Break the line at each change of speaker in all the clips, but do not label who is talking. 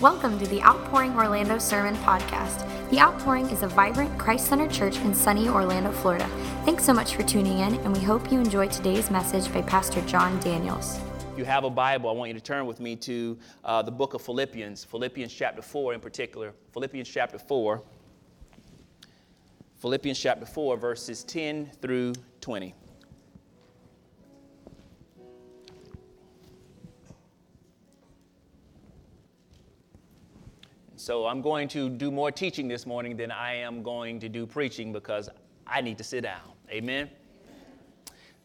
Welcome to the Outpouring Orlando Sermon Podcast. The Outpouring is a vibrant, Christ centered church in sunny Orlando, Florida. Thanks so much for tuning in, and we hope you enjoy today's message by Pastor John Daniels.
If you have a Bible, I want you to turn with me to uh, the book of Philippians, Philippians chapter 4 in particular. Philippians chapter 4. Philippians chapter 4, verses 10 through 20. So I'm going to do more teaching this morning than I am going to do preaching because I need to sit down. Amen.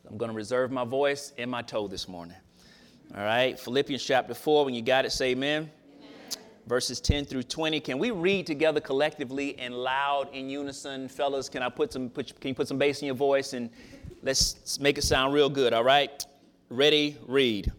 I'm going to reserve my voice and my toe this morning. All right, Philippians chapter 4. When you got it, say amen. amen. Verses 10 through 20. Can we read together collectively and loud in unison? Fellas, can I put some put, can you put some bass in your voice and let's make it sound real good, all right? Ready, read.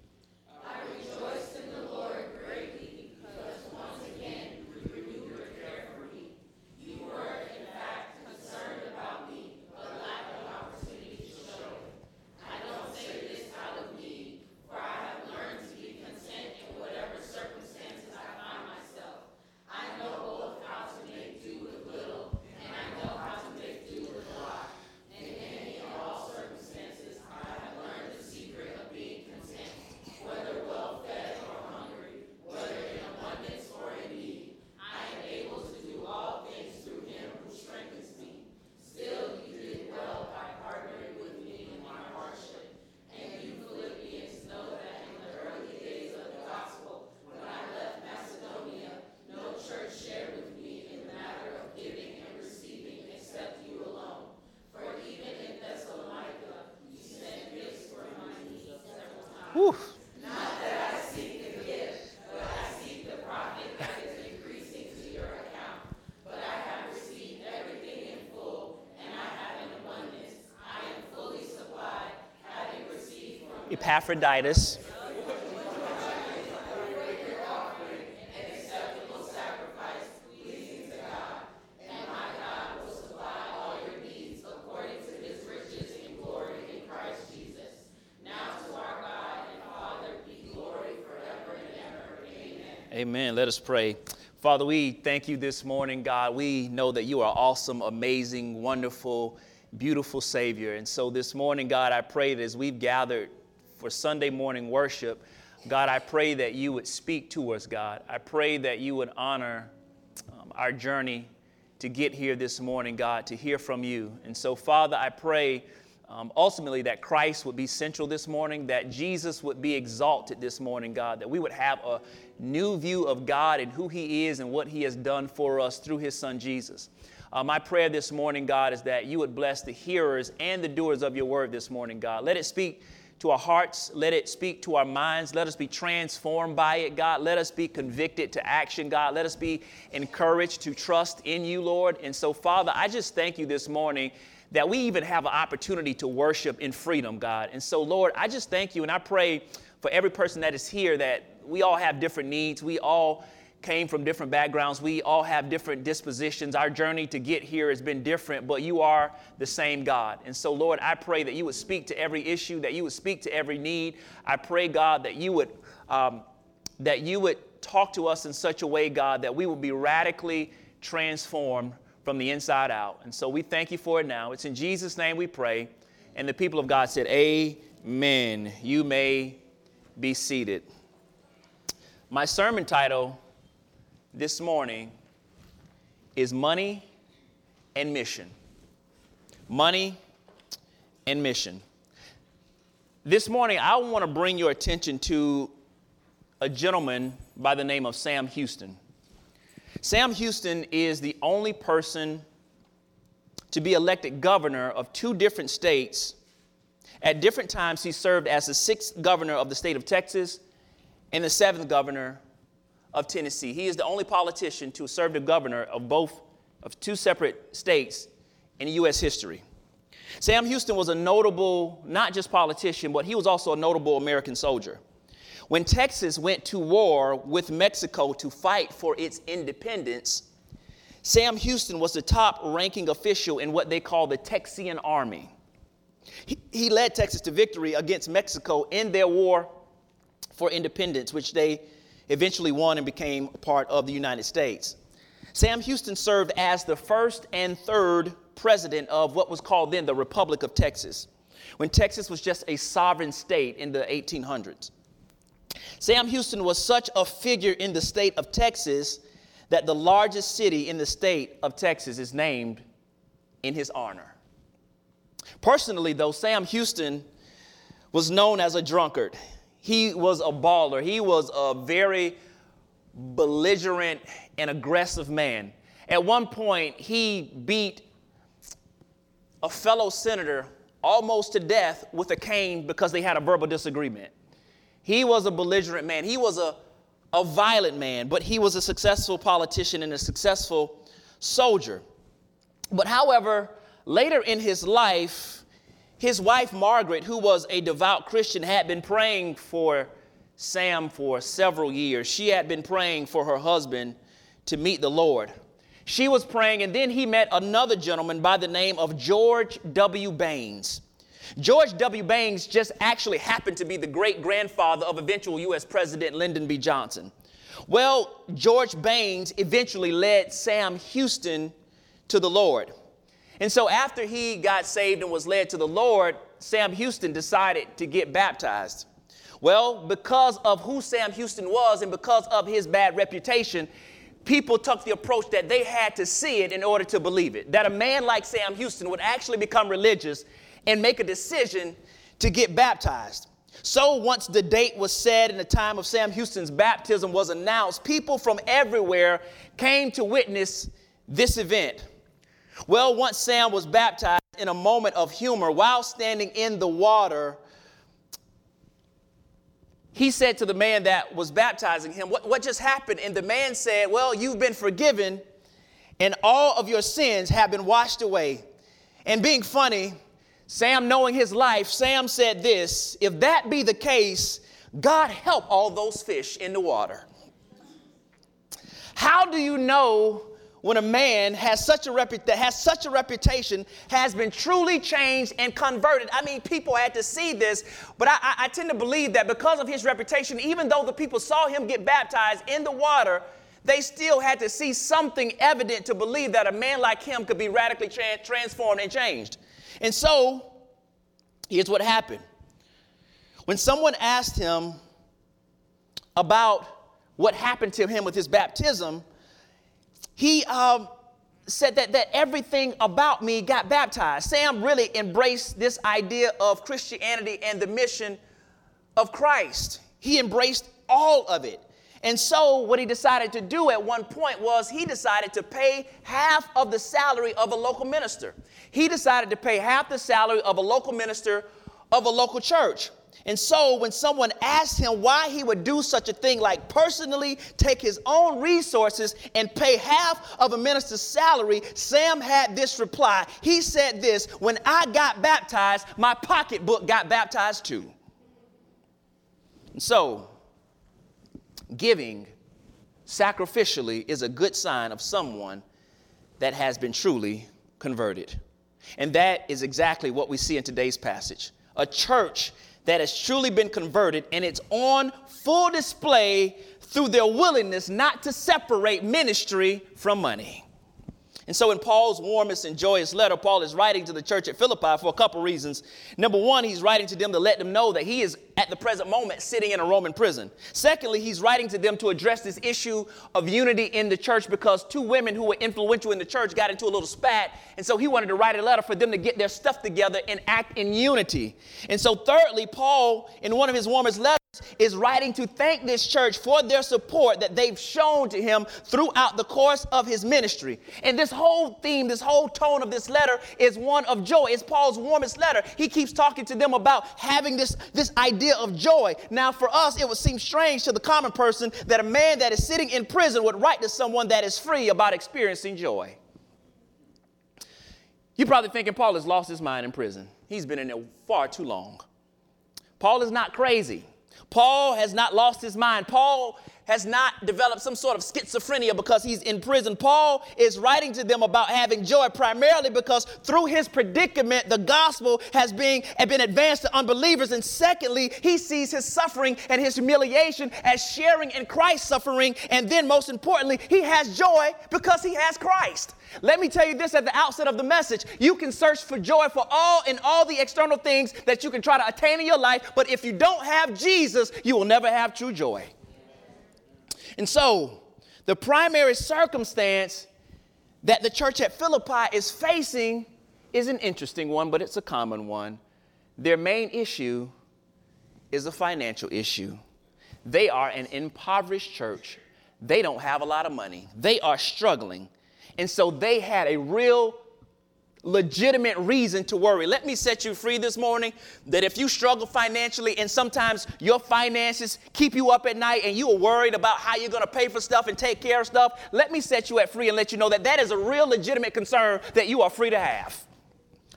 Epaphroditus. Amen. Let us pray. Father, we thank you this morning, God. We know that you are awesome, amazing, wonderful, beautiful Savior. And so this morning, God, I pray that as we've gathered for Sunday morning worship. God, I pray that you would speak to us, God. I pray that you would honor um, our journey to get here this morning, God, to hear from you. And so, Father, I pray um, ultimately that Christ would be central this morning, that Jesus would be exalted this morning, God, that we would have a new view of God and who He is and what He has done for us through His Son Jesus. Uh, my prayer this morning, God, is that you would bless the hearers and the doers of your word this morning, God. Let it speak to our hearts. Let it speak to our minds. Let us be transformed by it, God. Let us be convicted to action, God. Let us be encouraged to trust in you, Lord. And so, Father, I just thank you this morning that we even have an opportunity to worship in freedom, God. And so, Lord, I just thank you and I pray for every person that is here that we all have different needs. We all came from different backgrounds. We all have different dispositions. Our journey to get here has been different, but you are the same God. And so, Lord, I pray that you would speak to every issue, that you would speak to every need. I pray, God, that you would um, that you would talk to us in such a way, God, that we will be radically transformed from the inside out. And so we thank you for it now. It's in Jesus' name we pray. And the people of God said, Amen. You may be seated. My sermon title this morning is money and mission. Money and mission. This morning, I want to bring your attention to a gentleman by the name of Sam Houston. Sam Houston is the only person to be elected governor of two different states. At different times, he served as the sixth governor of the state of Texas and the seventh governor of Tennessee. He is the only politician to serve the governor of both of two separate states in U.S. history. Sam Houston was a notable, not just politician, but he was also a notable American soldier. When Texas went to war with Mexico to fight for its independence, Sam Houston was the top ranking official in what they call the Texian Army. He, he led Texas to victory against Mexico in their war for independence, which they eventually won and became part of the United States. Sam Houston served as the first and third president of what was called then the Republic of Texas, when Texas was just a sovereign state in the 1800s. Sam Houston was such a figure in the state of Texas that the largest city in the state of Texas is named in his honor. Personally, though, Sam Houston was known as a drunkard. He was a baller. He was a very belligerent and aggressive man. At one point, he beat a fellow senator almost to death with a cane because they had a verbal disagreement. He was a belligerent man. He was a, a violent man, but he was a successful politician and a successful soldier. But however, later in his life, his wife Margaret, who was a devout Christian, had been praying for Sam for several years. She had been praying for her husband to meet the Lord. She was praying, and then he met another gentleman by the name of George W. Baines. George W. Baines just actually happened to be the great grandfather of eventual U.S. President Lyndon B. Johnson. Well, George Baines eventually led Sam Houston to the Lord. And so after he got saved and was led to the Lord, Sam Houston decided to get baptized. Well, because of who Sam Houston was and because of his bad reputation, people took the approach that they had to see it in order to believe it. That a man like Sam Houston would actually become religious and make a decision to get baptized. So, once the date was set and the time of Sam Houston's baptism was announced, people from everywhere came to witness this event. Well, once Sam was baptized in a moment of humor while standing in the water, he said to the man that was baptizing him, what, what just happened? And the man said, Well, you've been forgiven, and all of your sins have been washed away. And being funny, Sam, knowing his life, Sam said this If that be the case, God help all those fish in the water. How do you know when a man has such a repu- that has such a reputation has been truly changed and converted. I mean, people had to see this, but I, I, tend to believe that because of his reputation, even though the people saw him get baptized in the water, they still had to see something evident to believe that a man like him could be radically tra- transformed and changed. And so, here's what happened. When someone asked him about what happened to him with his baptism, he um, said that, that everything about me got baptized. Sam really embraced this idea of Christianity and the mission of Christ. He embraced all of it. And so, what he decided to do at one point was he decided to pay half of the salary of a local minister. He decided to pay half the salary of a local minister of a local church. And so when someone asked him why he would do such a thing, like personally take his own resources and pay half of a minister's salary, Sam had this reply. He said this When I got baptized, my pocketbook got baptized too. And so, giving sacrificially is a good sign of someone that has been truly converted. And that is exactly what we see in today's passage. A church that has truly been converted, and it's on full display through their willingness not to separate ministry from money. And so, in Paul's warmest and joyous letter, Paul is writing to the church at Philippi for a couple reasons. Number one, he's writing to them to let them know that he is at the present moment sitting in a Roman prison. Secondly, he's writing to them to address this issue of unity in the church because two women who were influential in the church got into a little spat. And so, he wanted to write a letter for them to get their stuff together and act in unity. And so, thirdly, Paul, in one of his warmest letters, is writing to thank this church for their support that they've shown to him throughout the course of his ministry. And this whole theme, this whole tone of this letter is one of joy. It's Paul's warmest letter. He keeps talking to them about having this, this idea of joy. Now, for us, it would seem strange to the common person that a man that is sitting in prison would write to someone that is free about experiencing joy. You're probably thinking Paul has lost his mind in prison. He's been in there far too long. Paul is not crazy. Paul has not lost his mind. Paul has not developed some sort of schizophrenia because he's in prison. Paul is writing to them about having joy primarily because through his predicament, the gospel has been, been advanced to unbelievers. And secondly, he sees his suffering and his humiliation as sharing in Christ's suffering. And then, most importantly, he has joy because he has Christ. Let me tell you this at the outset of the message. You can search for joy for all and all the external things that you can try to attain in your life, but if you don't have Jesus, you will never have true joy. And so, the primary circumstance that the church at Philippi is facing is an interesting one, but it's a common one. Their main issue is a financial issue. They are an impoverished church. They don't have a lot of money. They are struggling. And so they had a real legitimate reason to worry. Let me set you free this morning that if you struggle financially and sometimes your finances keep you up at night and you are worried about how you're going to pay for stuff and take care of stuff, let me set you at free and let you know that that is a real legitimate concern that you are free to have.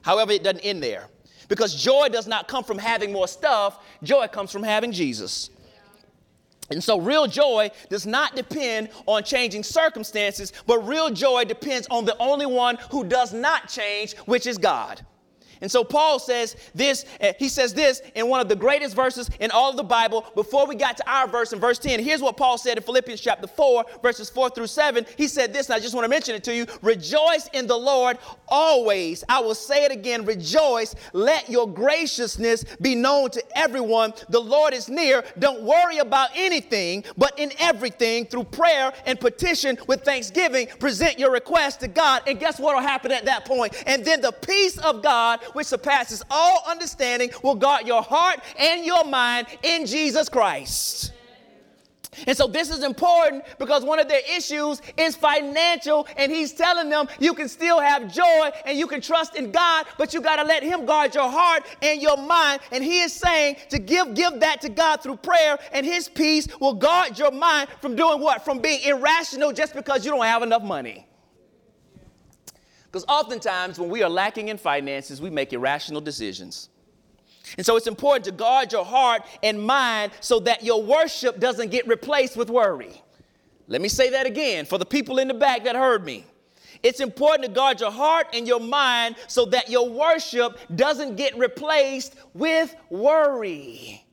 However, it doesn't end there. Because joy does not come from having more stuff, joy comes from having Jesus. And so, real joy does not depend on changing circumstances, but real joy depends on the only one who does not change, which is God. And so Paul says this, uh, he says this in one of the greatest verses in all of the Bible. Before we got to our verse in verse 10, here's what Paul said in Philippians chapter 4, verses 4 through 7. He said this, and I just want to mention it to you Rejoice in the Lord always. I will say it again, rejoice. Let your graciousness be known to everyone. The Lord is near. Don't worry about anything, but in everything, through prayer and petition with thanksgiving, present your request to God. And guess what will happen at that point? And then the peace of God which surpasses all understanding, will guard your heart and your mind in Jesus Christ. And so this is important because one of their issues is financial, and he's telling them you can still have joy and you can trust in God, but you got to let him guard your heart and your mind. And he is saying to give give that to God through prayer, and his peace will guard your mind from doing what? From being irrational just because you don't have enough money. Because oftentimes, when we are lacking in finances, we make irrational decisions. And so it's important to guard your heart and mind so that your worship doesn't get replaced with worry. Let me say that again for the people in the back that heard me. It's important to guard your heart and your mind so that your worship doesn't get replaced with worry.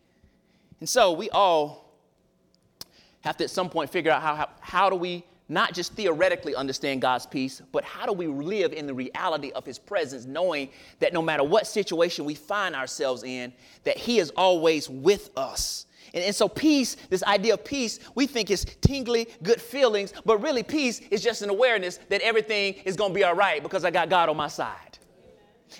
And so we all have to at some point figure out how, how, how do we not just theoretically understand God's peace, but how do we live in the reality of His presence, knowing that no matter what situation we find ourselves in, that He is always with us. And, and so, peace, this idea of peace, we think is tingly, good feelings, but really, peace is just an awareness that everything is going to be all right because I got God on my side.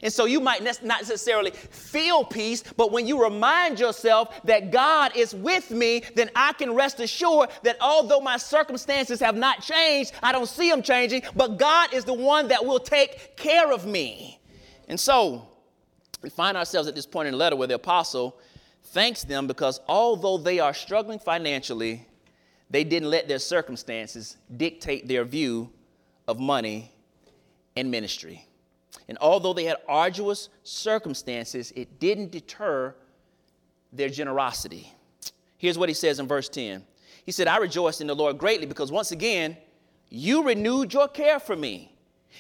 And so you might not necessarily feel peace, but when you remind yourself that God is with me, then I can rest assured that although my circumstances have not changed, I don't see them changing, but God is the one that will take care of me. And so we find ourselves at this point in the letter where the apostle thanks them because although they are struggling financially, they didn't let their circumstances dictate their view of money and ministry. And although they had arduous circumstances, it didn't deter their generosity. Here's what he says in verse 10 He said, I rejoiced in the Lord greatly because once again, you renewed your care for me.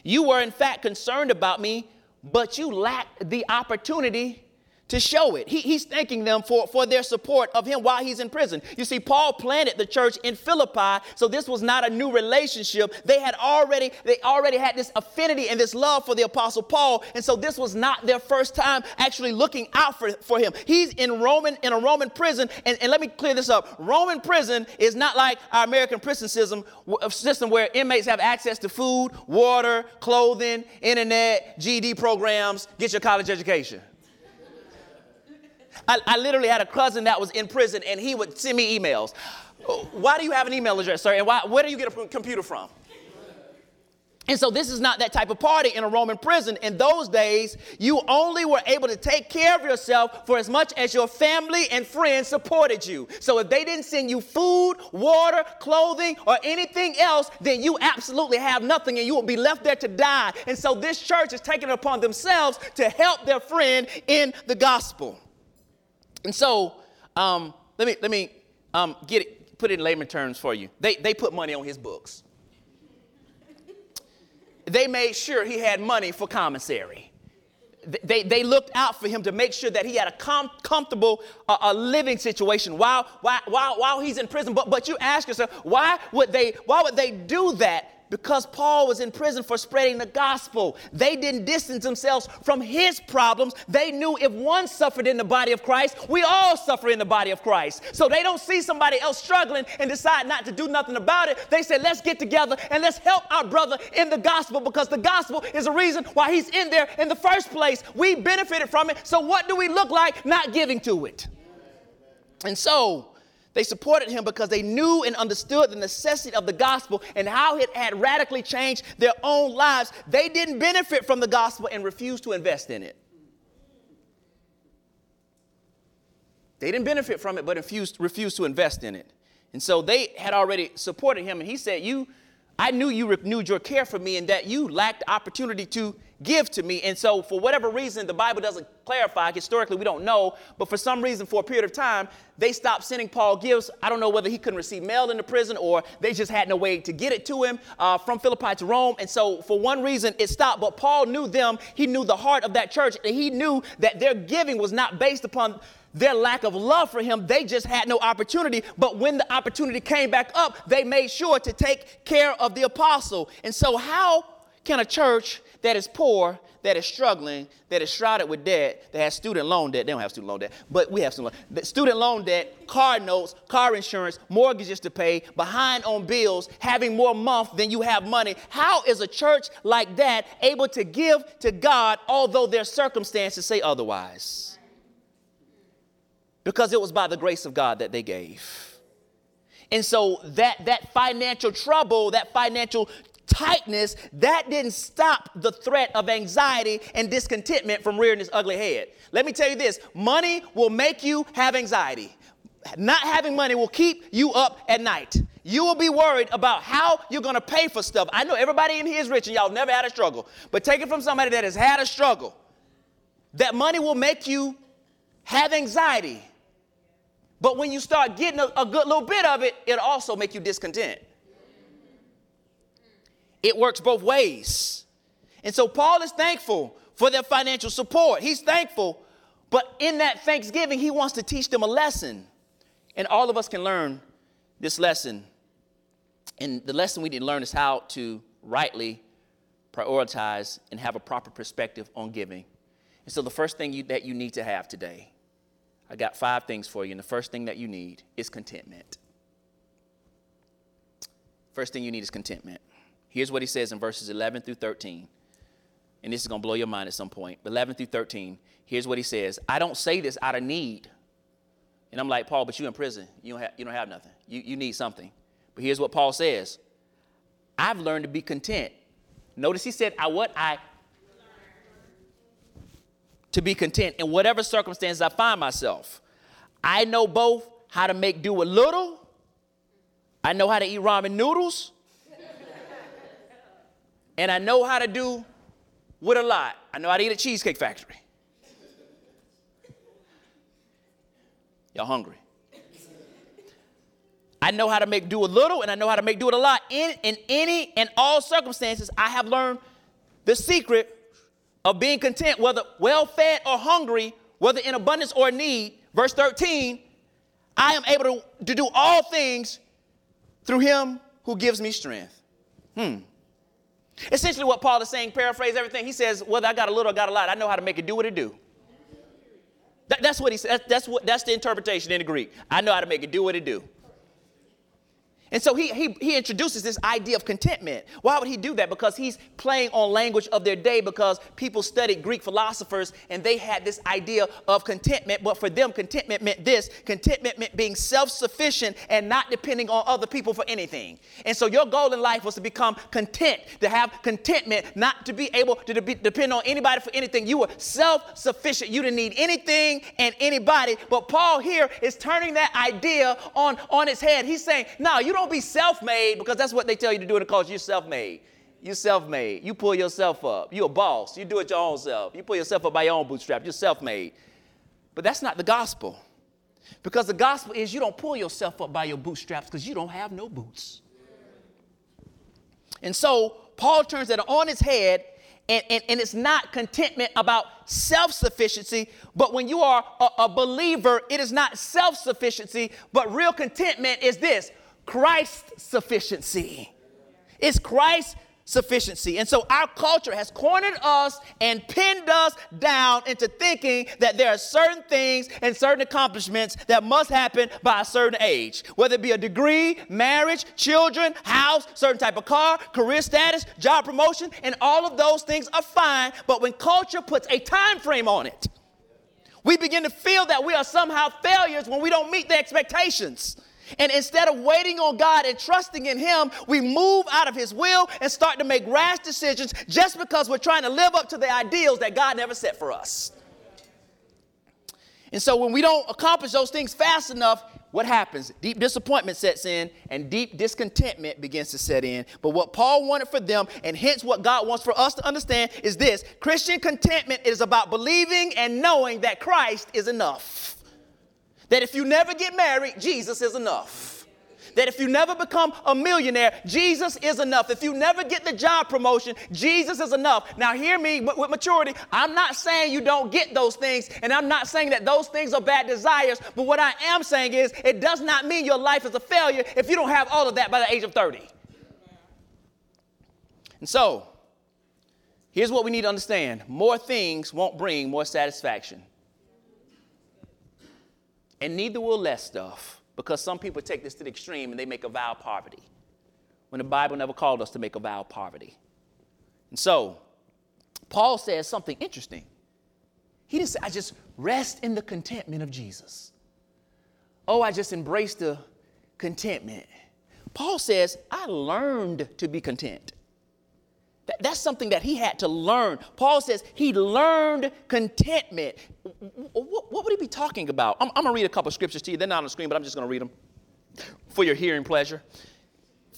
You were, in fact, concerned about me, but you lacked the opportunity to show it. He, he's thanking them for, for their support of him while he's in prison. You see, Paul planted the church in Philippi, so this was not a new relationship. They had already, they already had this affinity and this love for the apostle Paul, and so this was not their first time actually looking out for, for him. He's in Roman, in a Roman prison, and, and let me clear this up. Roman prison is not like our American prison system, uh, system where inmates have access to food, water, clothing, internet, GED programs, get your college education. I, I literally had a cousin that was in prison and he would send me emails. Why do you have an email address, sir? And why, where do you get a computer from? And so this is not that type of party in a Roman prison. In those days, you only were able to take care of yourself for as much as your family and friends supported you. So if they didn't send you food, water, clothing, or anything else, then you absolutely have nothing and you will be left there to die. And so this church is taking it upon themselves to help their friend in the gospel. And so, um, let me let me um, get it, put it in layman terms for you. They, they put money on his books. They made sure he had money for commissary. They, they looked out for him to make sure that he had a com- comfortable uh, a living situation while, while, while, while he's in prison. But, but you ask yourself, why would, they, why would they do that because Paul was in prison for spreading the gospel. They didn't distance themselves from his problems. They knew if one suffered in the body of Christ, we all suffer in the body of Christ. So they don't see somebody else struggling and decide not to do nothing about it. They say, let's get together and let's help our brother in the gospel because the gospel is the reason why he's in there in the first place. We benefited from it. So what do we look like not giving to it? And so, they supported him because they knew and understood the necessity of the gospel and how it had radically changed their own lives. They didn't benefit from the gospel and refused to invest in it. They didn't benefit from it, but refused, refused to invest in it. And so they had already supported him, and he said, You I knew you renewed your care for me and that you lacked opportunity to give to me. And so, for whatever reason, the Bible doesn't clarify. Historically, we don't know. But for some reason, for a period of time, they stopped sending Paul gifts. I don't know whether he couldn't receive mail in the prison or they just had no way to get it to him uh, from Philippi to Rome. And so, for one reason, it stopped. But Paul knew them. He knew the heart of that church. And he knew that their giving was not based upon their lack of love for him, they just had no opportunity. But when the opportunity came back up, they made sure to take care of the apostle. And so, how can a church that is poor, that is struggling, that is shrouded with debt, that has student loan debt, they don't have student loan debt, but we have student loan, student loan debt, car notes, car insurance, mortgages to pay, behind on bills, having more month than you have money. How is a church like that able to give to God although their circumstances say otherwise? because it was by the grace of God that they gave. And so that, that financial trouble, that financial tightness, that didn't stop the threat of anxiety and discontentment from rearing its ugly head. Let me tell you this money will make you have anxiety. Not having money will keep you up at night. You will be worried about how you're going to pay for stuff. I know everybody in here is rich and y'all never had a struggle, but take it from somebody that has had a struggle. That money will make you have anxiety but when you start getting a, a good little bit of it, it'll also make you discontent. It works both ways. And so Paul is thankful for their financial support. He's thankful, but in that thanksgiving, he wants to teach them a lesson. And all of us can learn this lesson. And the lesson we need to learn is how to rightly prioritize and have a proper perspective on giving. And so the first thing you, that you need to have today I got five things for you, and the first thing that you need is contentment. First thing you need is contentment. Here's what he says in verses 11 through 13. And this is going to blow your mind at some point. 11 through 13. Here's what he says I don't say this out of need. And I'm like, Paul, but you're in prison. You don't have, you don't have nothing. You, you need something. But here's what Paul says I've learned to be content. Notice he said, I what? I to be content in whatever circumstances I find myself. I know both how to make do with little, I know how to eat ramen noodles, and I know how to do with a lot. I know how to eat at Cheesecake Factory. Y'all hungry? I know how to make do a little and I know how to make do with a lot. In, in any and all circumstances, I have learned the secret of being content, whether well fed or hungry, whether in abundance or need. Verse 13, I am able to, to do all things through him who gives me strength. Hmm. Essentially, what Paul is saying, paraphrase everything, he says, whether I got a little or got a lot, I know how to make it do what it do. That, that's what he says. That's, that's, what, that's the interpretation in the Greek. I know how to make it do what it do. And so he, he, he introduces this idea of contentment. Why would he do that? Because he's playing on language of their day because people studied Greek philosophers and they had this idea of contentment. But for them, contentment meant this contentment meant being self sufficient and not depending on other people for anything. And so your goal in life was to become content, to have contentment, not to be able to de- depend on anybody for anything. You were self sufficient. You didn't need anything and anybody. But Paul here is turning that idea on, on its head. He's saying, no, you don't be self made because that's what they tell you to do in the culture. You're self made. You're self made. You pull yourself up. You're a boss. You do it your own self. You pull yourself up by your own bootstrap. You're self made. But that's not the gospel. Because the gospel is you don't pull yourself up by your bootstraps because you don't have no boots. And so Paul turns that on his head, and, and, and it's not contentment about self sufficiency, but when you are a, a believer, it is not self sufficiency, but real contentment is this Christ sufficiency. It's Christ sufficiency. And so our culture has cornered us and pinned us down into thinking that there are certain things and certain accomplishments that must happen by a certain age, whether it be a degree, marriage, children, house, certain type of car, career status, job promotion, and all of those things are fine, but when culture puts a time frame on it, we begin to feel that we are somehow failures when we don't meet the expectations. And instead of waiting on God and trusting in Him, we move out of His will and start to make rash decisions just because we're trying to live up to the ideals that God never set for us. And so when we don't accomplish those things fast enough, what happens? Deep disappointment sets in and deep discontentment begins to set in. But what Paul wanted for them, and hence what God wants for us to understand, is this Christian contentment is about believing and knowing that Christ is enough. That if you never get married, Jesus is enough. That if you never become a millionaire, Jesus is enough. If you never get the job promotion, Jesus is enough. Now, hear me with maturity. I'm not saying you don't get those things, and I'm not saying that those things are bad desires, but what I am saying is it does not mean your life is a failure if you don't have all of that by the age of 30. And so, here's what we need to understand more things won't bring more satisfaction and neither will less stuff, because some people take this to the extreme and they make a vow of poverty, when the Bible never called us to make a vow of poverty. And so, Paul says something interesting. He didn't say, I just rest in the contentment of Jesus. Oh, I just embrace the contentment. Paul says, I learned to be content. That, that's something that he had to learn. Paul says he learned contentment. What, what would he be talking about? I'm, I'm going to read a couple scriptures to you. They're not on the screen, but I'm just going to read them for your hearing pleasure.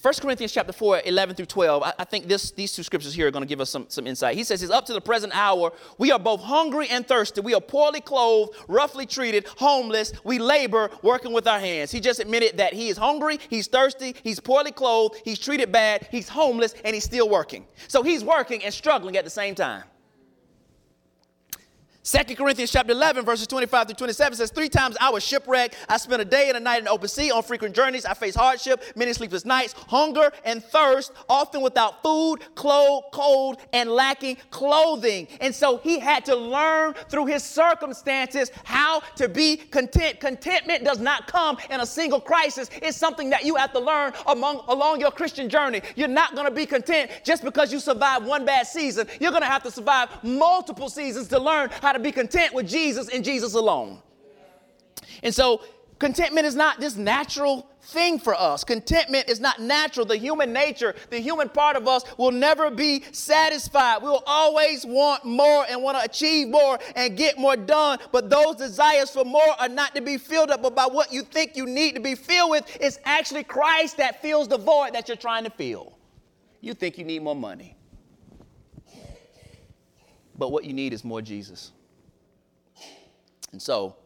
1 Corinthians chapter 4, 11 through 12, I, I think this, these two scriptures here are going to give us some, some insight. He says, "It's up to the present hour, we are both hungry and thirsty. We are poorly clothed, roughly treated, homeless. We labor, working with our hands. He just admitted that he is hungry, he's thirsty, he's poorly clothed, he's treated bad, he's homeless, and he's still working. So he's working and struggling at the same time. Second Corinthians chapter 11, verses 25 through 27 says, Three times I was shipwrecked. I spent a day and a night in the open sea on frequent journeys. I faced hardship, many sleepless nights, hunger and thirst, often without food, clothes, cold, and lacking clothing. And so he had to learn through his circumstances how to be content. Contentment does not come in a single crisis. It's something that you have to learn among, along your Christian journey. You're not going to be content just because you survived one bad season. You're going to have to survive multiple seasons to learn how to to be content with Jesus and Jesus alone. And so, contentment is not this natural thing for us. Contentment is not natural. The human nature, the human part of us will never be satisfied. We will always want more and want to achieve more and get more done. But those desires for more are not to be filled up by what you think you need to be filled with. It's actually Christ that fills the void that you're trying to fill. You think you need more money. But what you need is more Jesus. And so,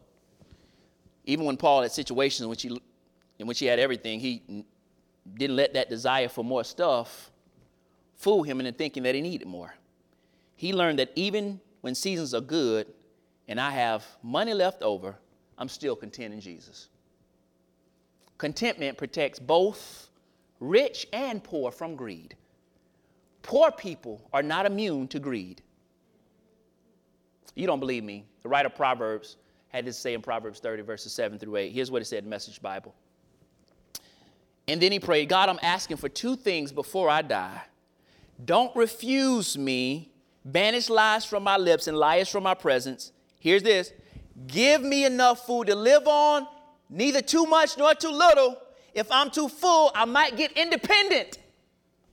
even when Paul had situations in which he, in which he had everything, he didn't let that desire for more stuff fool him into thinking that he needed more. He learned that even when seasons are good and I have money left over, I'm still content in Jesus. Contentment protects both rich and poor from greed. Poor people are not immune to greed. You don't believe me. The writer of Proverbs had this to say in Proverbs 30, verses 7 through 8. Here's what it said in Message Bible. And then he prayed, God, I'm asking for two things before I die. Don't refuse me, banish lies from my lips and liars from my presence. Here's this give me enough food to live on, neither too much nor too little. If I'm too full, I might get independent.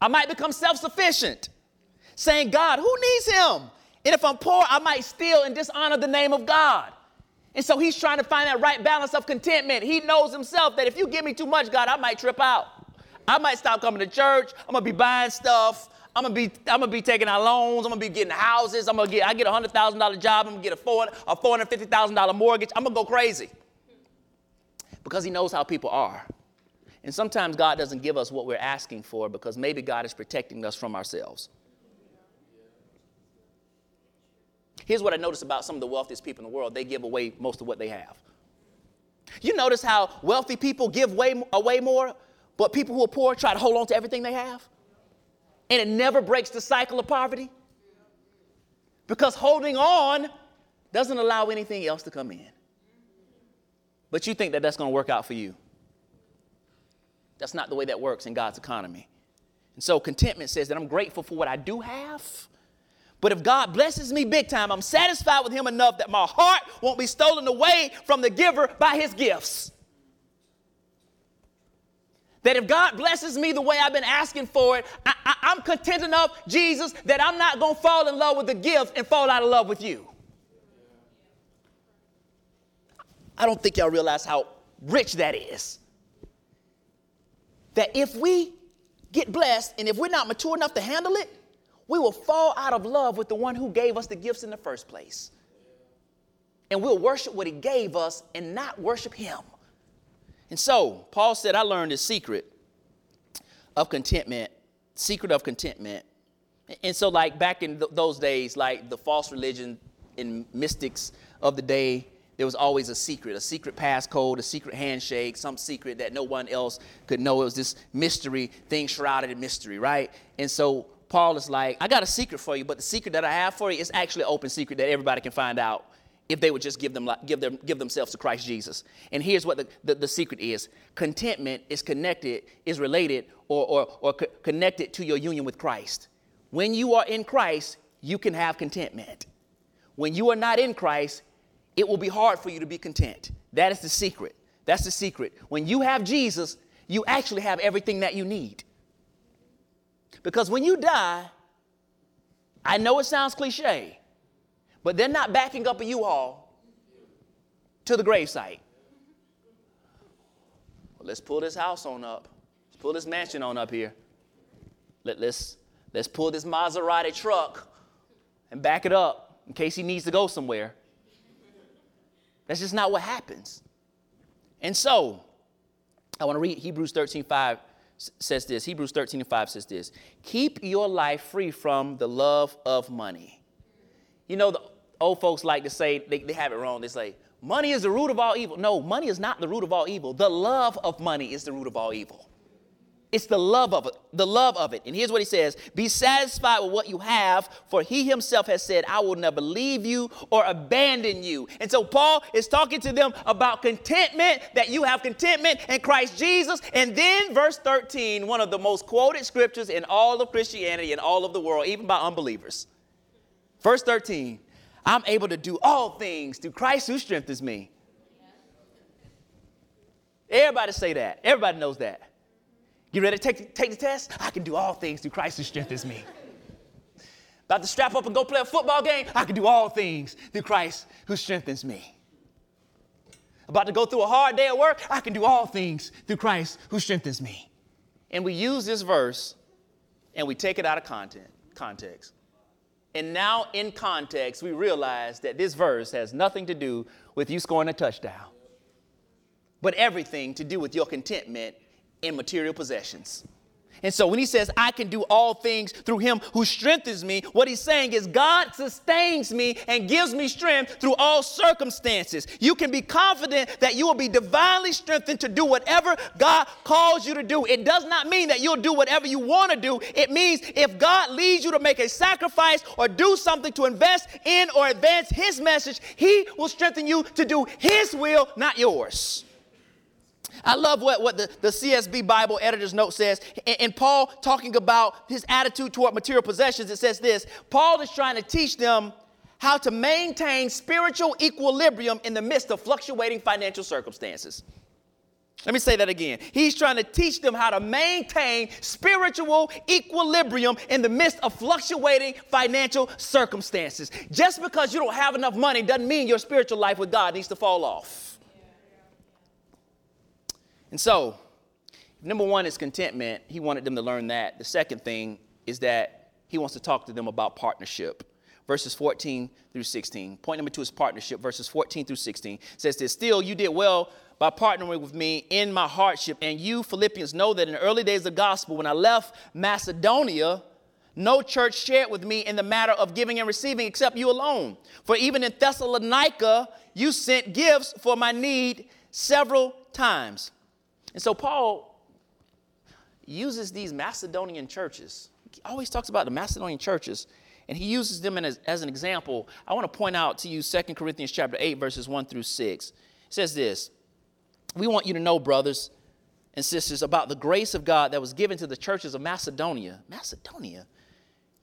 I might become self sufficient. Saying, God, who needs him? And if I'm poor, I might steal and dishonor the name of God. And so he's trying to find that right balance of contentment. He knows himself that if you give me too much, God, I might trip out. I might stop coming to church. I'm gonna be buying stuff. I'm gonna be I'm gonna be taking out loans. I'm gonna be getting houses. I'm gonna get I get a hundred thousand dollar job. I'm gonna get a four a four hundred fifty thousand dollar mortgage. I'm gonna go crazy. because He knows how people are. And sometimes God doesn't give us what we're asking for because maybe God is protecting us from ourselves. Here's what I noticed about some of the wealthiest people in the world they give away most of what they have. You notice how wealthy people give way, away more, but people who are poor try to hold on to everything they have? And it never breaks the cycle of poverty? Because holding on doesn't allow anything else to come in. But you think that that's going to work out for you. That's not the way that works in God's economy. And so contentment says that I'm grateful for what I do have. But if God blesses me big time, I'm satisfied with Him enough that my heart won't be stolen away from the giver by His gifts. That if God blesses me the way I've been asking for it, I, am content enough, Jesus, that I'm not going to fall in love with the gift and fall out of love with you. I don't think y'all realize how rich that is. That if we get blessed and if we're not mature enough to handle it, we will fall out of love with the one who gave us the gifts in the first place. And we'll worship what he gave us and not worship him. And so, Paul said, I learned the secret of contentment, secret of contentment. And so, like back in th- those days, like the false religion and mystics of the day, there was always a secret, a secret passcode, a secret handshake, some secret that no one else could know. It was this mystery thing shrouded in mystery, right? And so Paul is like, I got a secret for you, but the secret that I have for you is actually an open secret that everybody can find out if they would just give, them, give, them, give themselves to Christ Jesus. And here's what the, the, the secret is contentment is connected, is related, or, or, or co- connected to your union with Christ. When you are in Christ, you can have contentment. When you are not in Christ, it will be hard for you to be content. That is the secret. That's the secret. When you have Jesus, you actually have everything that you need. Because when you die, I know it sounds cliche, but they're not backing up a U-Haul to the gravesite. Well, let's pull this house on up. Let's pull this mansion on up here. Let, let's, let's pull this Maserati truck and back it up in case he needs to go somewhere. That's just not what happens. And so, I want to read Hebrews 13 5 says this Hebrews 13 and 5 says this Keep your life free from the love of money. You know, the old folks like to say, they, they have it wrong. They say, money is the root of all evil. No, money is not the root of all evil. The love of money is the root of all evil. It's the love of it, the love of it. And here's what he says Be satisfied with what you have, for he himself has said, I will never leave you or abandon you. And so Paul is talking to them about contentment, that you have contentment in Christ Jesus. And then verse 13, one of the most quoted scriptures in all of Christianity and all of the world, even by unbelievers. Verse 13, I'm able to do all things through Christ who strengthens me. Everybody say that. Everybody knows that. You ready to take, take the test? I can do all things through Christ who strengthens me. About to strap up and go play a football game? I can do all things through Christ who strengthens me. About to go through a hard day at work? I can do all things through Christ who strengthens me. And we use this verse and we take it out of content, context. And now, in context, we realize that this verse has nothing to do with you scoring a touchdown, but everything to do with your contentment in material possessions. And so when he says, I can do all things through him who strengthens me, what he's saying is God sustains me and gives me strength through all circumstances. You can be confident that you will be divinely strengthened to do whatever God calls you to do. It does not mean that you'll do whatever you want to do. It means if God leads you to make a sacrifice or do something to invest in or advance his message, he will strengthen you to do his will, not yours. I love what, what the, the CSB Bible editor's note says. And, and, Paul talking about his attitude toward material possessions, it says this Paul is trying to teach them how to maintain spiritual equilibrium in the midst of fluctuating financial circumstances. Let me say that again. He's trying to teach them how to maintain spiritual equilibrium in the midst of fluctuating financial circumstances. Just because you don't have enough money doesn't mean your spiritual life with God needs to fall off. And so, number one is contentment. He wanted them to learn that. The second thing is that he wants to talk to them about partnership. verses 14 through 16. Point number two is partnership, verses 14 through 16. Says this Still, you did well by partnering with me in my hardship. And you, Philippians, know that in the early days of the gospel, when I left Macedonia, no church shared with me in the matter of giving and receiving except you alone. For even in Thessalonica, you sent gifts for my need several times. And so Paul uses these Macedonian churches. He always talks about the Macedonian churches and he uses them as, as an example. I want to point out to you 2 Corinthians chapter 8, verses 1 through 6. It says this We want you to know, brothers and sisters, about the grace of God that was given to the churches of Macedonia. Macedonia.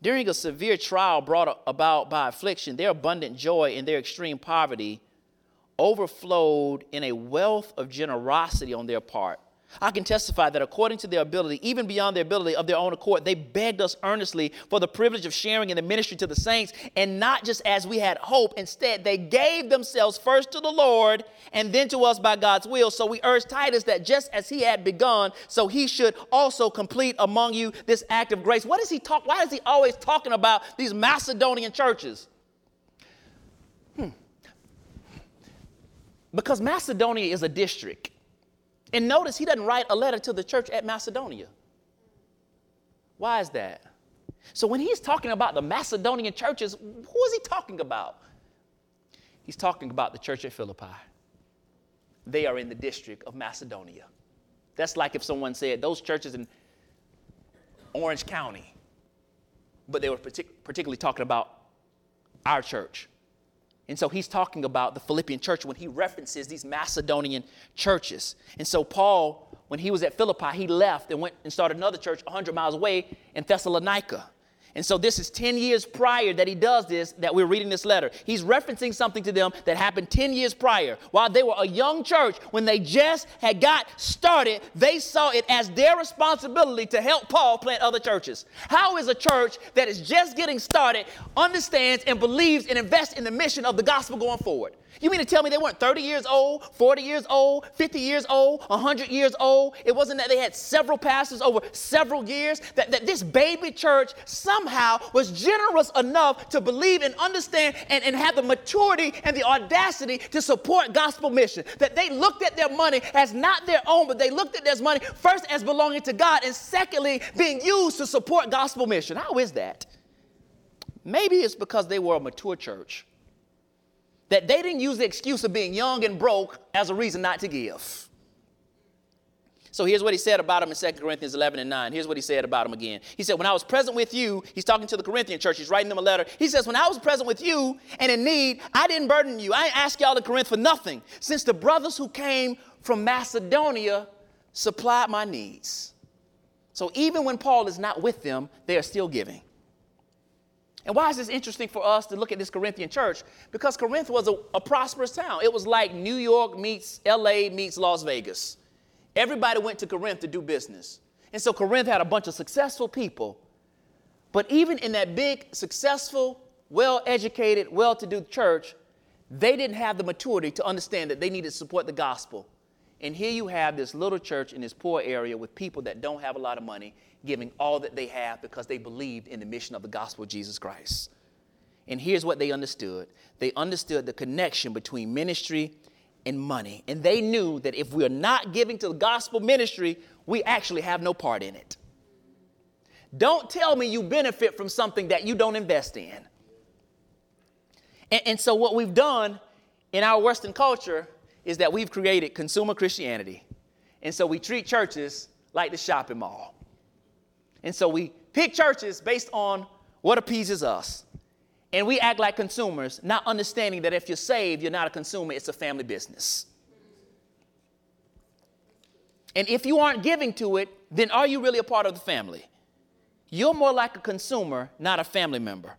During a severe trial brought about by affliction, their abundant joy and their extreme poverty overflowed in a wealth of generosity on their part. I can testify that according to their ability, even beyond their ability of their own accord, they begged us earnestly for the privilege of sharing in the ministry to the saints, and not just as we had hope. Instead, they gave themselves first to the Lord and then to us by God's will. So we urge Titus that just as he had begun, so he should also complete among you this act of grace. What does he talk? Why is he always talking about these Macedonian churches? Hmm. Because Macedonia is a district. And notice he doesn't write a letter to the church at Macedonia. Why is that? So when he's talking about the Macedonian churches, who is he talking about? He's talking about the church at Philippi. They are in the district of Macedonia. That's like if someone said those churches in Orange County, but they were partic- particularly talking about our church. And so he's talking about the Philippian church when he references these Macedonian churches. And so Paul, when he was at Philippi, he left and went and started another church 100 miles away in Thessalonica. And so this is 10 years prior that he does this, that we're reading this letter. He's referencing something to them that happened 10 years prior. While they were a young church, when they just had got started, they saw it as their responsibility to help Paul plant other churches. How is a church that is just getting started understands and believes and invests in the mission of the gospel going forward? You mean to tell me they weren't 30 years old, 40 years old, 50 years old, 100 years old? It wasn't that they had several pastors over several years, that, that this baby church somehow was generous enough to believe and understand and, and have the maturity and the audacity to support gospel mission. That they looked at their money as not their own, but they looked at their money first as belonging to God, and secondly, being used to support gospel mission. How is that? Maybe it's because they were a mature church that they didn't use the excuse of being young and broke as a reason not to give. So here's what he said about him in 2 Corinthians 11 and 9. Here's what he said about him again. He said, When I was present with you, he's talking to the Corinthian church, he's writing them a letter. He says, When I was present with you and in need, I didn't burden you. I didn't ask y'all to Corinth for nothing, since the brothers who came from Macedonia supplied my needs. So even when Paul is not with them, they are still giving. And why is this interesting for us to look at this Corinthian church? Because Corinth was a, a, prosperous town. It was like New York meets LA meets Las Vegas. Everybody went to Corinth to do business. And so Corinth had a bunch of successful people. But even in that big, successful, well educated, well to do church, they didn't have the maturity to understand that they needed to support the gospel. And here you have this little church in this poor area with people that don't have a lot of money giving all that they have because they believed in the mission of the gospel of Jesus Christ. And here's what they understood they understood the connection between ministry and money. And they knew that if we're not giving to the gospel ministry, we actually have no part in it. Don't tell me you benefit from something that you don't invest in. And, and so, what we've done in our Western culture is that we've created consumer Christianity. And so, we treat churches like the shopping mall. And so we pick churches based on what appeases us. And we act like consumers, not understanding that if you're saved, you're not a consumer, it's a family business. And if you aren't giving to it, then are you really a part of the family? You're more like a consumer, not a family member.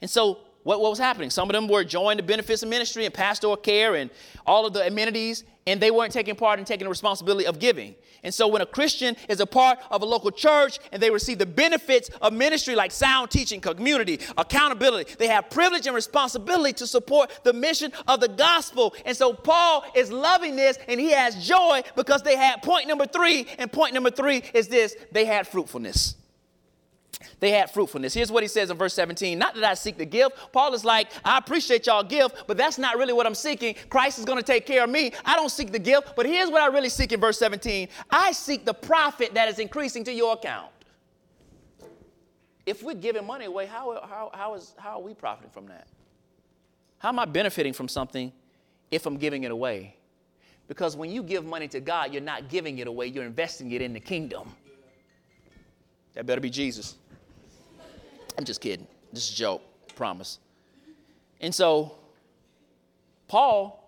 And so what, what was happening? Some of them were enjoying the benefits of ministry and pastoral care and all of the amenities, and they weren't taking part in taking the responsibility of giving. And so when a Christian is a part of a local church and they receive the benefits of ministry like sound teaching, community, accountability, they have privilege and responsibility to support the mission of the gospel. And so Paul is loving this and he has joy because they had point number three, and point number three is this they had fruitfulness. They had fruitfulness. Here's what he says in verse 17 Not that I seek the gift. Paul is like, I appreciate y'all gift, but that's not really what I'm seeking. Christ is going to take care of me. I don't seek the gift, but here's what I really seek in verse 17 I seek the profit that is increasing to your account. If we're giving money away, how, how, how, is, how are we profiting from that? How am I benefiting from something if I'm giving it away? Because when you give money to God, you're not giving it away, you're investing it in the kingdom. That better be Jesus. I'm just kidding. This is a joke, promise. And so, Paul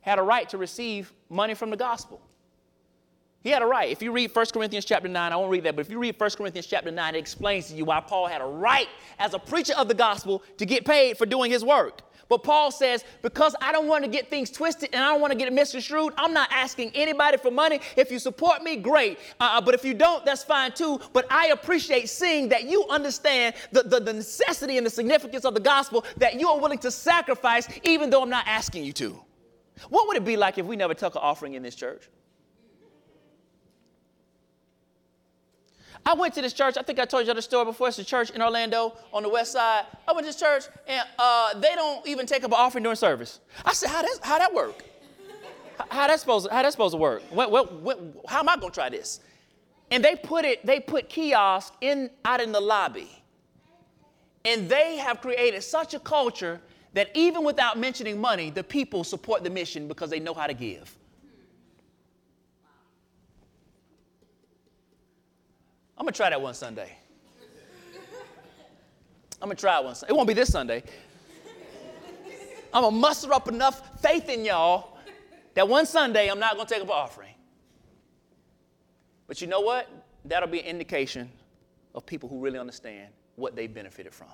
had a right to receive money from the gospel. He had a right. If you read 1 Corinthians chapter 9, I won't read that, but if you read 1 Corinthians chapter 9, it explains to you why Paul had a right as a preacher of the gospel to get paid for doing his work. But Paul says, because I don't want to get things twisted and I don't want to get misconstrued, I'm not asking anybody for money. If you support me, great. Uh, but if you don't, that's fine too. But I appreciate seeing that you understand the, the, the necessity and the significance of the gospel, that you are willing to sacrifice even though I'm not asking you to. What would it be like if we never took an offering in this church? I went to this church. I think I told you the story before. It's a church in Orlando on the west side. I went to this church, and uh, they don't even take up an offering during service. I said, how, does, how that work? How that supposed, how that supposed to work? What, what, what, how am I to try this? And they put it, they put kiosk in, out in the lobby. And they have created such a culture that even without mentioning money, the people support the mission because they know how to give. I'm gonna try that one Sunday. I'm gonna try it one Sunday. It won't be this Sunday. I'm gonna muster up enough faith in y'all that one Sunday I'm not gonna take up an offering. But you know what? That'll be an indication of people who really understand what they benefited from.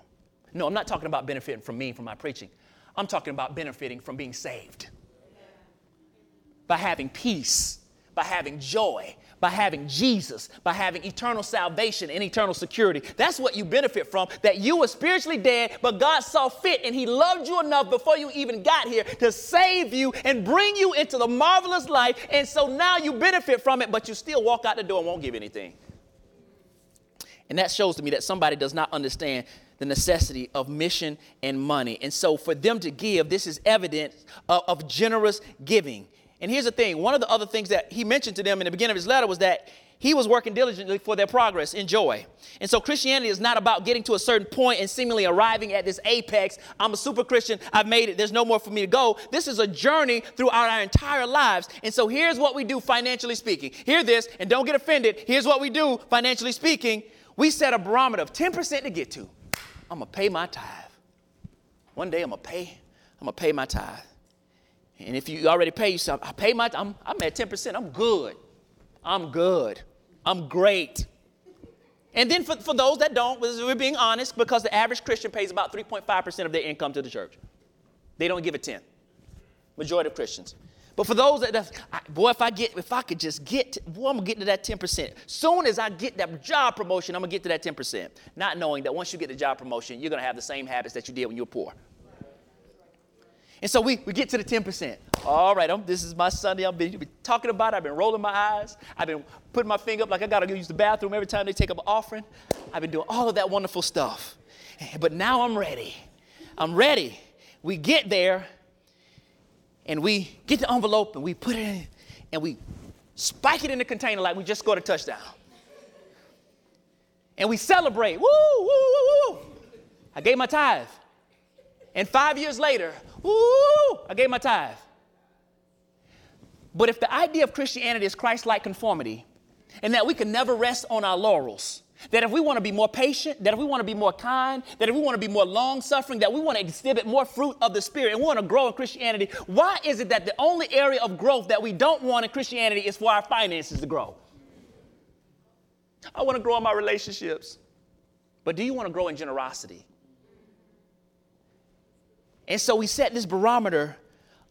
No, I'm not talking about benefiting from me, from my preaching. I'm talking about benefiting from being saved. By having peace, by having joy, by having Jesus, by having eternal salvation and eternal security. That's what you benefit from, that you were spiritually dead, but God saw fit and He loved you enough before you even got here to save you and bring you into the marvelous life. And so now you benefit from it, but you still walk out the door and won't give anything. And that shows to me that somebody does not understand the necessity of mission and money. And so for them to give, this is evidence of, of generous giving. And here's the thing one of the other things that he mentioned to them in the beginning of his letter was that he was working diligently for their progress in joy. And so Christianity is not about getting to a certain point and seemingly arriving at this apex. I'm a super Christian. I've made it. There's no more for me to go. This is a journey throughout our entire lives. And so here's what we do financially speaking. Hear this and don't get offended. Here's what we do financially speaking. We set a barometer of 10% to get to. I'm going to pay my tithe. One day I'm going to pay, I'm going to pay my tithe. And if you already pay yourself, I pay my, I'm, I'm at 10%. I'm good. I'm good. I'm great. And then for, for those that don't, we're being honest, because the average Christian pays about 3.5% of their income to the church. They don't give a 10. Majority of Christians. But for those that, boy, if I get, if I could just get, to, boy, I'm gonna get to that 10%. Soon as I get that job promotion, I'm gonna get to that 10%. Not knowing that once you get the job promotion, you're gonna have the same habits that you did when you were poor. And so we, we get to the 10%. All right, I'm, this is my Sunday. I've been, been, talking about it. I've been rolling my eyes. I've been putting my finger up like I got to go use the bathroom every time they take up an offering. I've been doing all of that wonderful stuff. But now I'm ready. I'm ready. We get there and we get the envelope and we put it in and we spike it in the container like we just scored a touchdown. And we celebrate. Woo, woo, woo, woo. I gave my tithe. And five years later, Ooh, I gave my tithe. But if the idea of Christianity is Christ like conformity, and that we can never rest on our laurels, that if we want to be more patient, that if we want to be more kind, that if we want to be more long suffering, that we want to exhibit more fruit of the Spirit and we want to grow in Christianity, why is it that the only area of growth that we don't want in Christianity is for our finances to grow? I want to grow in my relationships. But do you want to grow in generosity? And so we set this barometer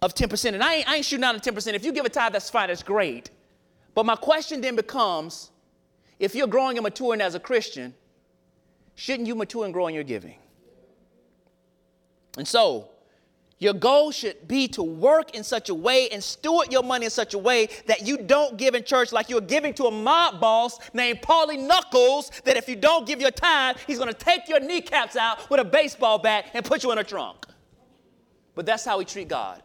of 10%. And I ain't, I ain't shooting down to 10%. If you give a tithe, that's fine, that's great. But my question then becomes if you're growing and maturing as a Christian, shouldn't you mature and grow in your giving? And so, Your goal should be to work in such a way and steward your money in such a way that you don't give in church like you're giving to a mob boss named Paulie Knuckles, that if you don't give your time, he's to take your kneecaps out with a baseball bat and put you in a trunk. But that's how we treat God.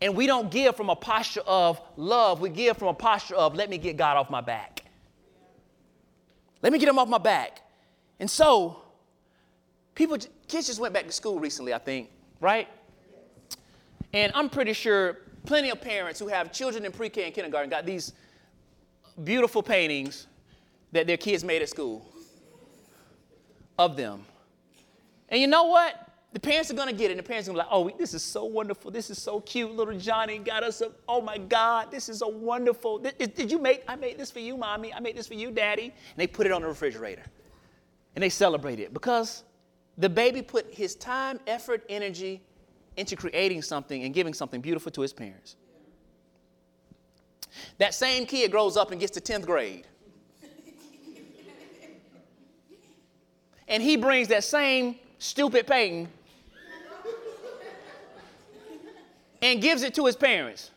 And we don't give from a posture of love, we give from a posture of, let me get God off my back. Let me get him off my back. And so, people, kids just went back to school recently, I think, right? And I'm pretty sure plenty of parents who have children in pre K and kindergarten got these beautiful paintings that their kids made at school of them. And you know what? The parents are gonna get it, and the parents are gonna be like, oh, this is so wonderful. This is so cute. Little Johnny got us a, oh my God, this is so wonderful. Did, did you make, I made this for you, mommy. I made this for you, daddy. And they put it on the refrigerator. And they celebrate it because the baby put his time, effort, energy, into creating something and giving something beautiful to his parents. That same kid grows up and gets to 10th grade. and he brings that same stupid painting and gives it to his parents.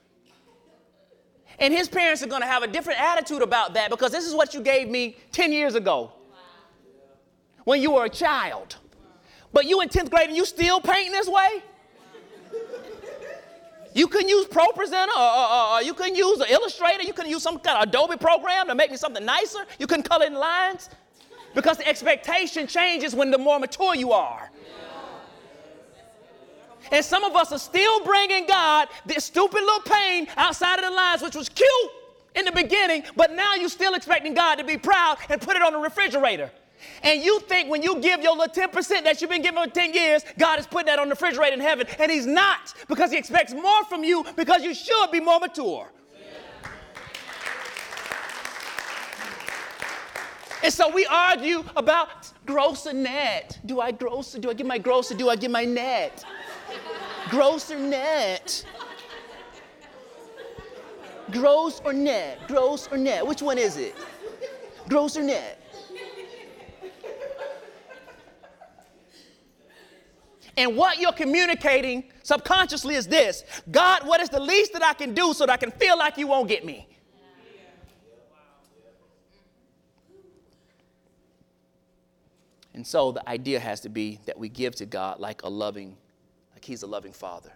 And his parents are going to have a different attitude about that because this is what you gave me 10 years ago when you were a child. But you in 10th grade and you still painting this way? You can use ProPresenter, or, uh, or, uh, or, uh, you can use an Illustrator, you can use some kind of Adobe program to make me something nicer. You can color in lines. Because the expectation changes when the more mature you are. And some of us are still bringing God this stupid little pain outside of the lines, which was cute in the beginning, but now you're still expecting God to be proud and put it on the refrigerator. And you think when you give your little 10% that you've been giving for 10 years, God is putting that on the refrigerator in heaven. And He's not because He expects more from you because you should be more mature. And so we argue about gross or net. Do I gross do I give my gross or do I give my net? Gross or net? Gross or net? Gross or net? Which one is it? Gross or net? And what you're communicating subconsciously is this God, what is the least that I can do so that I can feel like you won't get me? And so the idea has to be that we give to God like a loving, like He's a loving Father.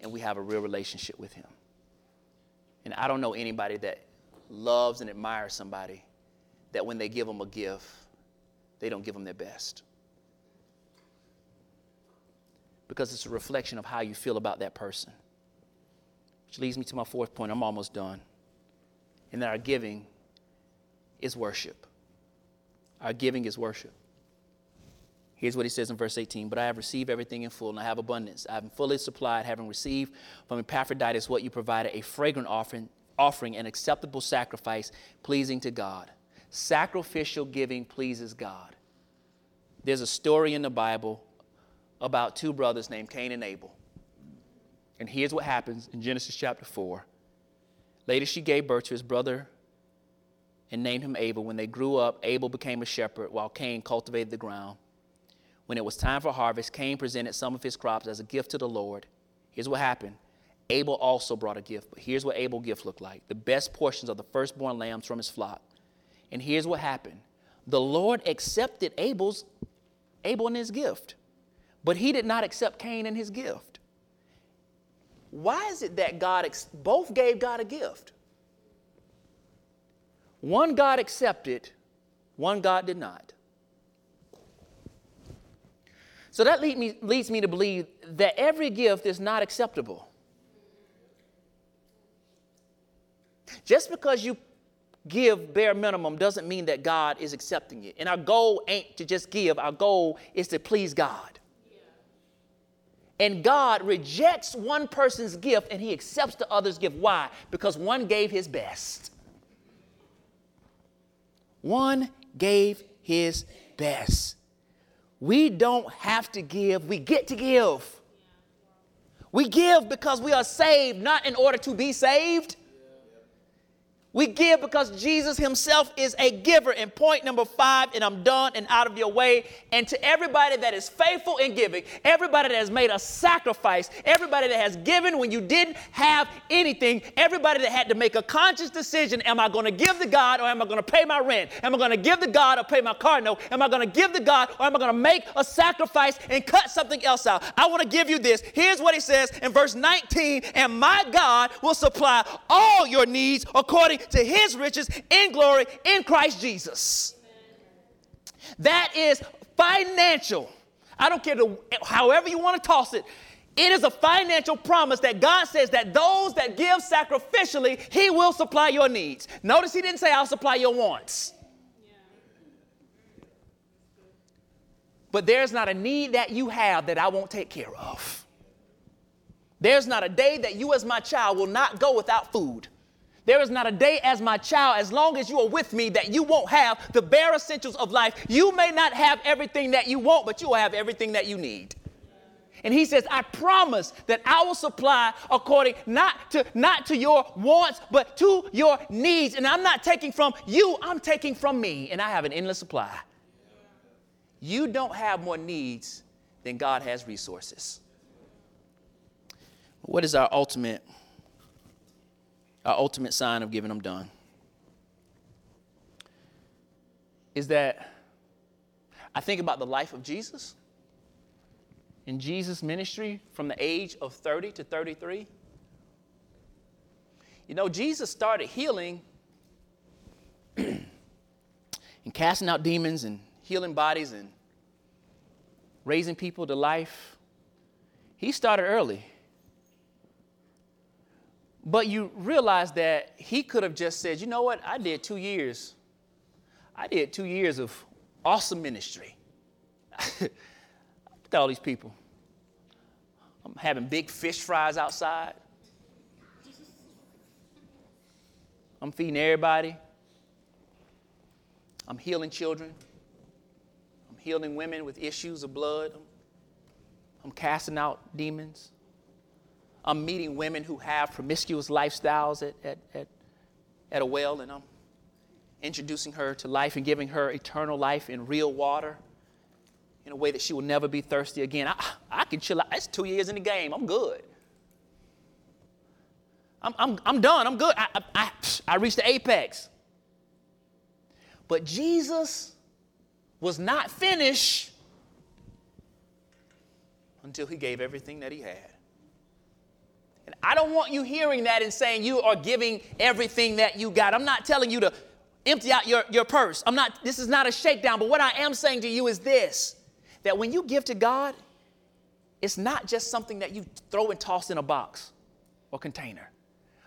And we have a real relationship with Him. And I don't know anybody that loves and admires somebody that when they give them a gift, they don't give them their best because it's a reflection of how you feel about that person. Which leads me to my fourth point. I'm almost done. And that our giving is worship. Our giving is worship. Here's what he says in verse 18 But I have received everything in full, and I have abundance. I have fully supplied, having received from Epaphroditus what you provided a fragrant offering, offering, an acceptable sacrifice, pleasing to God. Sacrificial giving pleases God. There's a story in the Bible about two brothers named Cain and Abel. And here's what happens in Genesis chapter 4. Later, she gave birth to his brother and named him Abel. When they grew up, Abel became a shepherd while Cain cultivated the ground. When it was time for harvest, Cain presented some of his crops as a gift to the Lord. Here's what happened Abel also brought a gift, but here's what Abel's gift looked like the best portions of the firstborn lambs from his flock. And here's what happened the Lord accepted Abel's Abel and his gift. But he did not accept Cain and his gift. Why is it that God ex- both gave God a gift? One God accepted, one God did not. So that lead me, leads me to believe that every gift is not acceptable. Just because you give bare minimum doesn't mean that God is accepting it. And our goal ain't to just give, our goal is to please God. And God rejects one person's gift and he accepts the other's gift. Why? Because one gave his best. One gave his best. We don't have to give, we get to give. We give because we are saved, not in order to be saved. We give because Jesus himself is a giver. And point number five, and I'm done and out of your way. And to everybody that is faithful in giving, everybody that has made a sacrifice, everybody that has given when you didn't have anything, everybody that had to make a conscious decision am I going to give to God or am I going to pay my rent? Am I going to give to God or pay my car note? Am I going to give to God or am I going to make a sacrifice and cut something else out? I want to give you this. Here's what he says in verse 19 And my God will supply all your needs according to his riches in glory in Christ Jesus. That is financial. I don't care to, however you want to toss it. It is a financial promise that God says that those that give sacrificially, He will supply your needs. Notice He didn't say, I'll supply your wants. But there's not a need that you have that I won't take care of. There's not a day that you, as my child, will not go without food. There is not a day as my child, as long as you are with me, that you won't have the bare essentials of life. You may not have everything that you want, but you will have everything that you need. And he says, I promise that I will supply according not to not to your wants, but to your needs. And I'm not taking from you, I'm taking from me, and I have an endless supply. You don't have more needs than God has resources. What is our ultimate our ultimate sign of giving them done is that I think about the life of Jesus in Jesus' ministry from the age of 30 to 33. You know, Jesus started healing and casting out demons and healing bodies and raising people to life. He started early. But you realize that he could have just said, you know what, I did two years. I did two years of awesome ministry. Look at all these people. I'm having big fish fries outside. I'm feeding everybody. I'm healing children. I'm healing women with issues of blood. I'm casting out demons. I'm meeting women who have promiscuous lifestyles at, at, at, at a well, and I'm introducing her to life and giving her eternal life in real water in a way that she will never be thirsty again. I, I can chill out. It's two years in the game. I'm good. I'm, I'm, I'm done. I'm good. I, I, I reached the apex. But Jesus was not finished until he gave everything that he had. And I don't want you hearing that and saying you are giving everything that you got. I'm not telling you to empty out your, your purse. I'm not, this is not a shakedown, but what I am saying to you is this that when you give to God, it's not just something that you throw and toss in a box or container,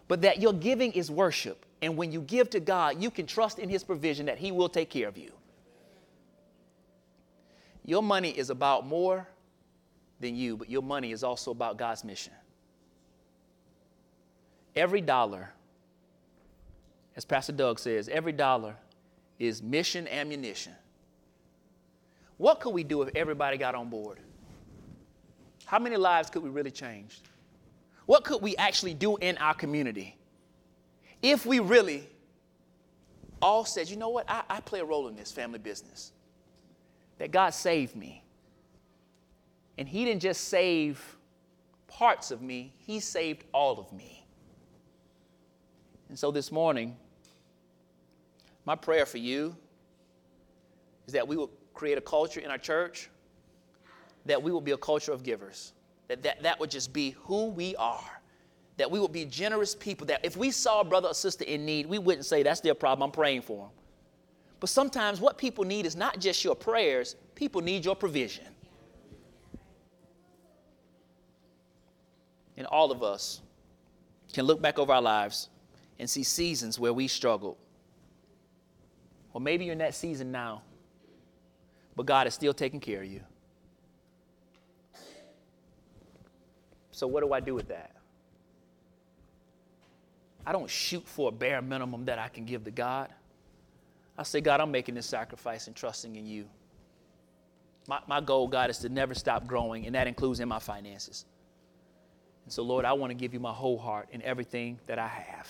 but that your giving is worship. And when you give to God, you can trust in His provision that He will take care of you. Your money is about more than you, but your money is also about God's mission. Every dollar, as Pastor Doug says, every dollar is mission ammunition. What could we do if everybody got on board? How many lives could we really change? What could we actually do in our community if we really all said, you know what, I, I play a role in this family business? That God saved me. And He didn't just save parts of me, He saved all of me. And so this morning, my prayer for you is that we will create a culture in our church that we will be a culture of givers. That, that that would just be who we are. That we would be generous people. That if we saw a brother or sister in need, we wouldn't say, that's their problem, I'm praying for them. But sometimes what people need is not just your prayers, people need your provision. And all of us can look back over our lives and see seasons where we struggled. Or maybe you're in that season now, but God is still taking care of you. So, what do I do with that? I don't shoot for a bare minimum that I can give to God. I say, God, I'm making this sacrifice and trusting in you. My, my goal, God, is to never stop growing, and that includes in my finances. And so, Lord, I want to give you my whole heart and everything that I have.